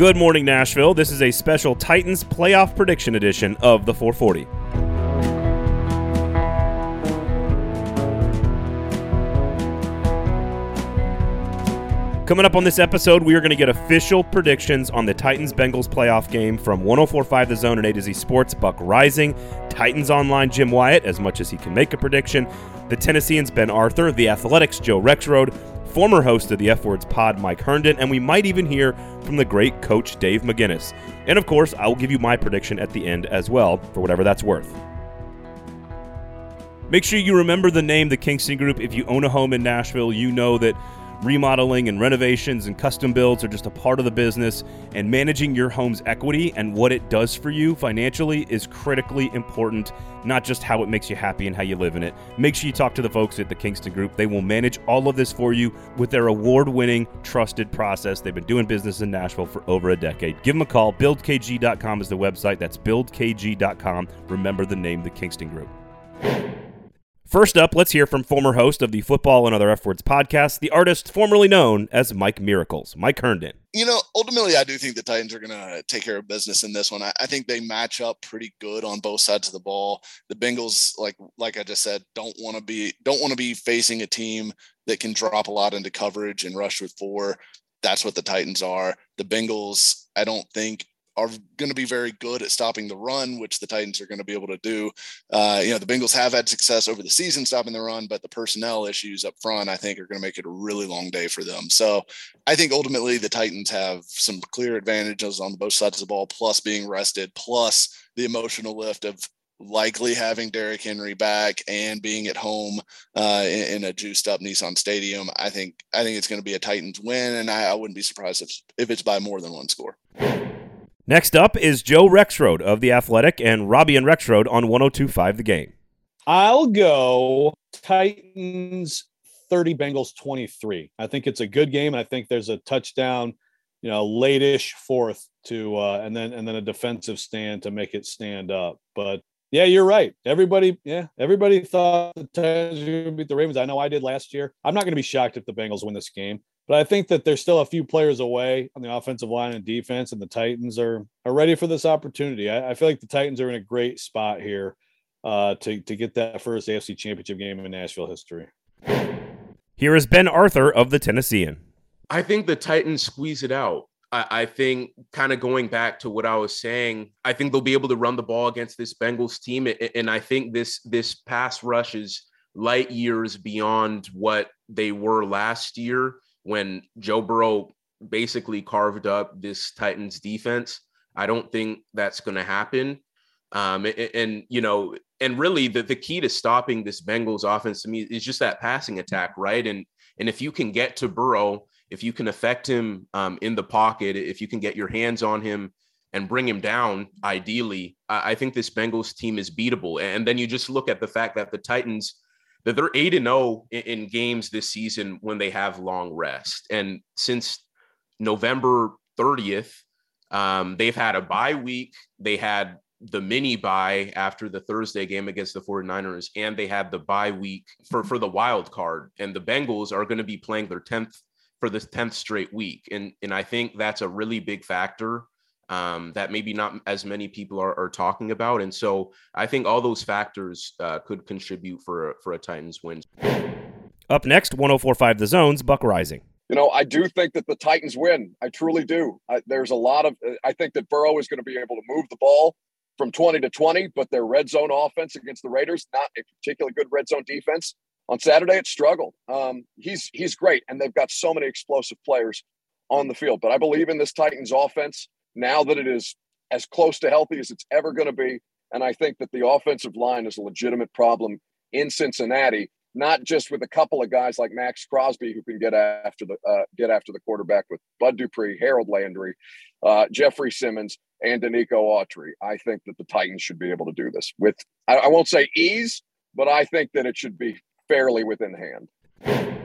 Good morning, Nashville. This is a special Titans playoff prediction edition of the 440. Coming up on this episode, we are going to get official predictions on the Titans Bengals playoff game from 1045 The Zone and A to Z Sports, Buck Reising, Titans Online Jim Wyatt, as much as he can make a prediction, the Tennesseans Ben Arthur, the Athletics Joe Rexrode, former host of the F Words pod Mike Herndon, and we might even hear from the great coach Dave McGinnis. And of course, I will give you my prediction at the end as well, for whatever that's worth. Make sure you remember the name, the Kingston Group. If you own a home in Nashville, you know that remodeling and renovations and custom builds are just a part of the business, and managing your home's equity and what it does for you financially is critically important, not just how it makes you happy and how you live in it. Make sure you talk to the folks at the Kingston Group. They will manage all of this for you with their award winning, trusted process. They've been doing business in Nashville for over a decade. Give them a call. BuildKG.com is the website. That's BuildKG.com. Remember the name, the Kingston Group. First up, let's hear from former host of the Football and Other F Words podcast, the artist formerly known as Mike Miracles, Mike Herndon. You know, ultimately, I do think the Titans are going to take care of business in this one. I, I, think they match up pretty good on both sides of the ball. The Bengals, like like I just said, don't want to be don't want to be facing a team that can drop a lot into coverage and rush with four. That's what the Titans are. The Bengals, I don't think are going to be very good at stopping the run, which the Titans are going to be able to do. Uh, you know, the Bengals have had success over the season stopping the run, but the personnel issues up front, I think, are going to make it a really long day for them. So I think ultimately the Titans have some clear advantages on both sides of the ball, plus being rested, plus the emotional lift of likely having Derrick Henry back and being at home uh, in, in, a juiced up Nissan Stadium. I think I think it's going to be a Titans win, and I, I wouldn't be surprised if if it's by more than one score. Next up is Joe Rexrode of The Athletic and Robbie and Rexrode on 1025 The Game. I'll go Titans 30, Bengals 23. I think it's a good game. I think there's a touchdown, you know, late-ish fourth to uh, and then and then a defensive stand to make it stand up. But yeah, you're right. Everybody, yeah, everybody thought the Titans to beat the Ravens. I know I did last year. I'm not going to be shocked if the Bengals win this game. But I think that there's still a few players away on the offensive line and defense, and the Titans are are ready for this opportunity. I, I feel like the Titans are in a great spot here uh, to to get that first AFC Championship game in Nashville history. Here is Ben Arthur of the Tennessean. I think the Titans squeeze it out. I, I think, kind of going back to what I was saying, I think they'll be able to run the ball against this Bengals team, and I think this this pass rush is light years beyond what they were last year when Joe Burrow basically carved up this Titans defense. I don't think that's going to happen. Um, and, and, you know, and really the, the key to stopping this Bengals offense to me is just that passing attack, right? And and if you can get to Burrow, if you can affect him um, in the pocket, if you can get your hands on him and bring him down, ideally, I, I think this Bengals team is beatable. And then you just look at the fact that the Titans that they're 8 and 0 in games this season when they have long rest. And since November 30th, um, they've had a bye week. They had the mini bye after the Thursday game against the 49ers, and they had the bye week for, for the wild card. And the Bengals are going to be playing their 10th for the 10th straight week. And, and I think that's a really big factor um, that maybe not as many people are, are, talking about. And so I think all those factors uh, could contribute for, for a Titans win. Up next, 1045 The Zones, Buck Reising. You know, I do think that the Titans win. I truly do. I, there's a lot of, I think that Burrow is going to be able to move the ball from 20 to 20, but their red zone offense against the Raiders, not a particularly good red zone defense. On Saturday, it struggled. Um, he's he's great, and they've got so many explosive players on the field. But I believe in this Titans offense now that it is as close to healthy as it's ever going to be. And I think that the offensive line is a legitimate problem in Cincinnati, not just with a couple of guys like Maxx Crosby who can get after the uh, get after the quarterback with Bud Dupree, Harold Landry, uh, Jeffrey Simmons, and Denico Autry. I think that the Titans should be able to do this with I, I won't say ease, but I think that it should be fairly within hand.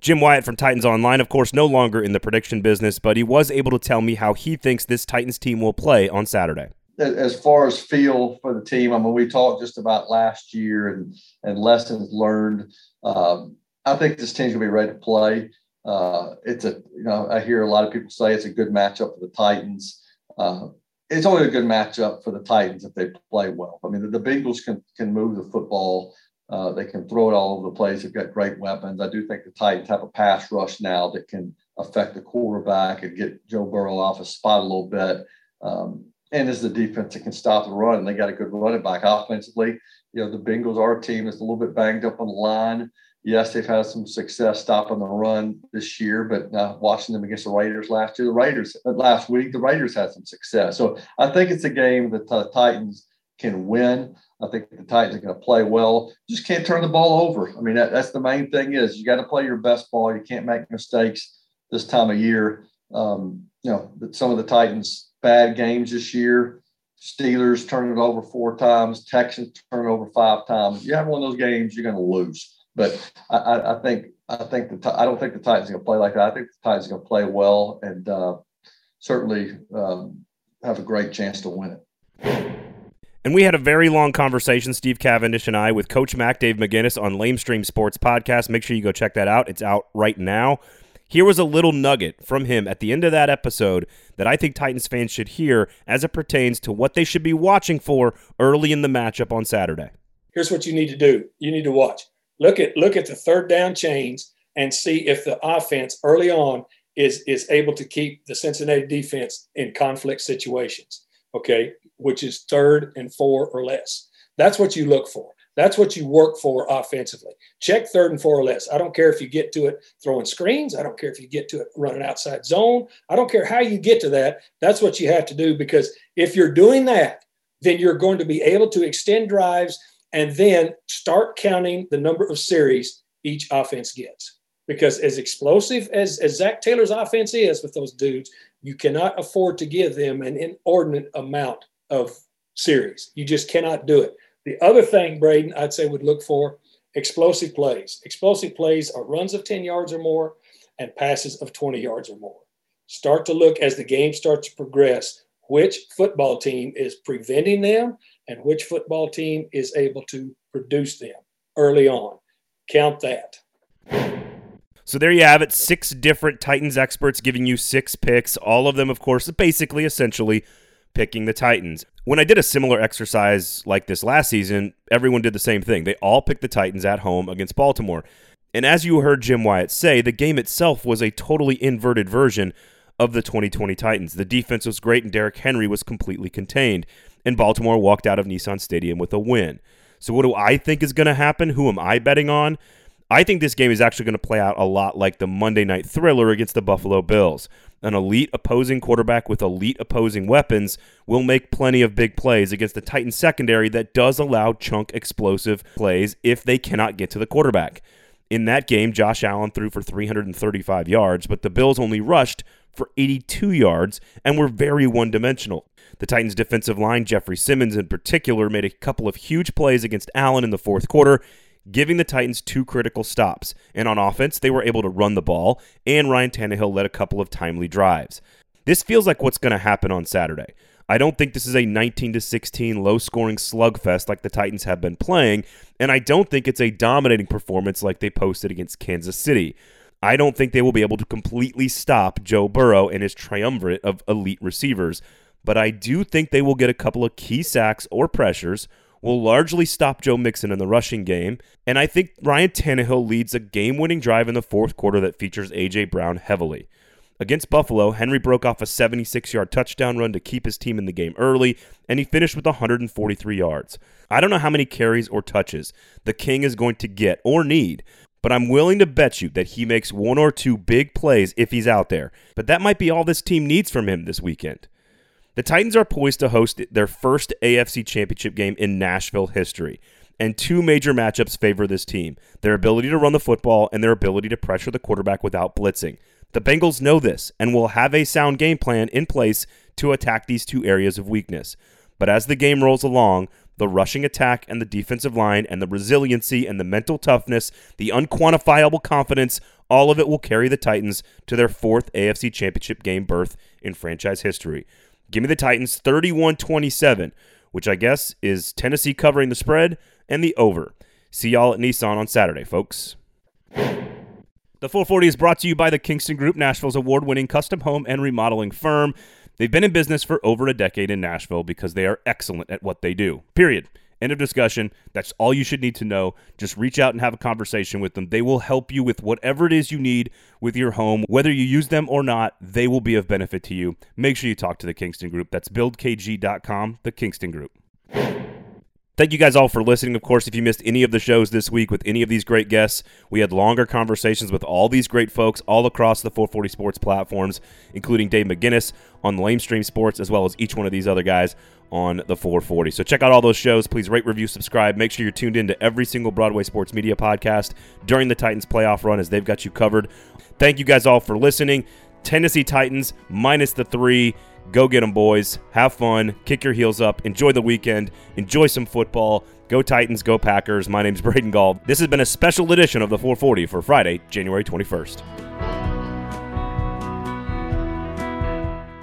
Jim Wyatt from Titans Online, of course, no longer in the prediction business, but he was able to tell me how he thinks this Titans team will play on Saturday. As far as feel for the team, I mean, we talked just about last year and, and lessons learned. Um, I think this team's to be ready to play. Uh, it's a you know I hear a lot of people say it's a good matchup for the Titans. Uh, it's only a good matchup for the Titans if they play well. I mean, the, the Bengals can can move the football. Uh, they can throw it all over the place. They've got great weapons. I do think the Titans have a pass rush now that can affect the quarterback and get Joe Burrow off his spot a little bit. Um, and is the defense that can stop the run. And they got a good running back offensively. You know, the Bengals are a team that's a little bit banged up on the line. Yes, they've had some success stopping the run this year, but uh, watching them against the Raiders last year, the Raiders uh, last week, the Raiders had some success. So I think it's a game that the Titans can win. I think the Titans are going to play well. Just can't turn the ball over. I mean, that, that's the main thing is you got to play your best ball. You can't make mistakes this time of year. Um, you know, some of the Titans bad games this year. Steelers turn it over four times. Texans turn it over five times. You have one of those games, you're going to lose. But I, I, think I think the I don't think the Titans are going to play like that. I think the Titans are going to play well and uh, certainly um, have a great chance to win it. And we had a very long conversation, Steve Cavendish and I, with Coach Mac Dave McGinnis on Lamestream Sports Podcast. Make sure you go check that out. It's out right now. Here was a little nugget from him at the end of that episode that I think Titans fans should hear as it pertains to what they should be watching for early in the matchup on Saturday. Here's what you need to do. You need to watch. Look at look at the third down chains and see if the offense early on is is able to keep the Cincinnati defense in conflict situations. Okay, which is third and four or less. That's what you look for. That's what you work for offensively. Check third and four or less. I don't care if you get to it throwing screens. I don't care if you get to it running outside zone. I don't care how you get to that. That's what you have to do because if you're doing that, then you're going to be able to extend drives and then start counting the number of series each offense gets. Because as explosive as, as Zac Taylor's offense is with those dudes, you cannot afford to give them an inordinate amount of series. You just cannot do it. The other thing, Braden, I'd say would look for explosive plays. Explosive plays are runs of 10 yards or more and passes of 20 yards or more. Start to look as the game starts to progress which football team is preventing them and which football team is able to produce them early on. Count that. So there you have it. Six different Titans experts giving you six picks. All of them, of course, basically, essentially picking the Titans. When I did a similar exercise like this last season, everyone did the same thing. They all picked the Titans at home against Baltimore. And as you heard Jim Wyatt say, the game itself was a totally inverted version of the 2020 Titans. The defense was great and Derrick Henry was completely contained and Baltimore walked out of Nissan Stadium with a win. So, what do I think is going to happen? Who am I betting on? I think this game is actually going to play out a lot like the Monday night thriller against the Buffalo Bills. An elite opposing quarterback with elite opposing weapons will make plenty of big plays against the Titans secondary that does allow chunk explosive plays if they cannot get to the quarterback. In that game, Josh Allen threw for 335 yards, but the Bills only rushed for 82 yards and were very one dimensional. The Titans' defensive line, Jeffrey Simmons in particular, made a couple of huge plays against Allen in the fourth quarter, giving the Titans two critical stops. And on offense, they were able to run the ball, and Ryan Tannehill led a couple of timely drives. This feels like what's going to happen on Saturday. I don't think this is a 19 to 16 low scoring slugfest like the Titans have been playing, and I don't think it's a dominating performance like they posted against Kansas City. I don't think they will be able to completely stop Joe Burrow and his triumvirate of elite receivers, but I do think they will get a couple of key sacks or pressures, will largely stop Joe Mixon in the rushing game, and I think Ryan Tannehill leads a game winning drive in the fourth quarter that features A.J. Brown heavily. Against Buffalo, Henry broke off a 76 yard touchdown run to keep his team in the game early, and he finished with 143 yards. I don't know how many carries or touches the King is going to get or need, but I'm willing to bet you that he makes one or two big plays if he's out there. But that might be all this team needs from him this weekend. The Titans are poised to host their first AFC championship game in Nashville history. And two major matchups favor this team their ability to run the football and their ability to pressure the quarterback without blitzing. The Bengals know this and will have a sound game plan in place to attack these two areas of weakness. But as the game rolls along, the rushing attack and the defensive line and the resiliency and the mental toughness, the unquantifiable confidence, all of it will carry the Titans to their fourth AFC Championship game berth in franchise history. Give me the Titans 31 27, which I guess is Tennessee covering the spread and the over. See y'all at Nissan on Saturday, folks. The 440 is brought to you by the Kingston Group, Nashville's award winning custom home and remodeling firm. They've been in business for over a decade in Nashville because they are excellent at what they do. Period. End of discussion. That's all you should need to know. Just reach out and have a conversation with them. They will help you with whatever it is you need with your home. Whether you use them or not, they will be of benefit to you. Make sure you talk to the Kingston Group. That's buildkg.com, the Kingston Group. Thank you guys all for listening. Of course, if you missed any of the shows this week with any of these great guests, we had longer conversations with all these great folks all across the 440 Sports platforms, including Dave McGinnis on Lamestream Sports, as well as each one of these other guys on the 440. So check out all those shows. Please rate, review, subscribe. Make sure you're tuned in to every single Broadway Sports Media podcast during the Titans playoff run as they've got you covered. Thank you guys all for listening. Tennessee Titans minus the three. Go get them, boys. Have fun. Kick your heels up. Enjoy the weekend. Enjoy some football. Go Titans. Go Packers. My name's Braden Gall. This has been a special edition of the 440 for Friday, January 21st.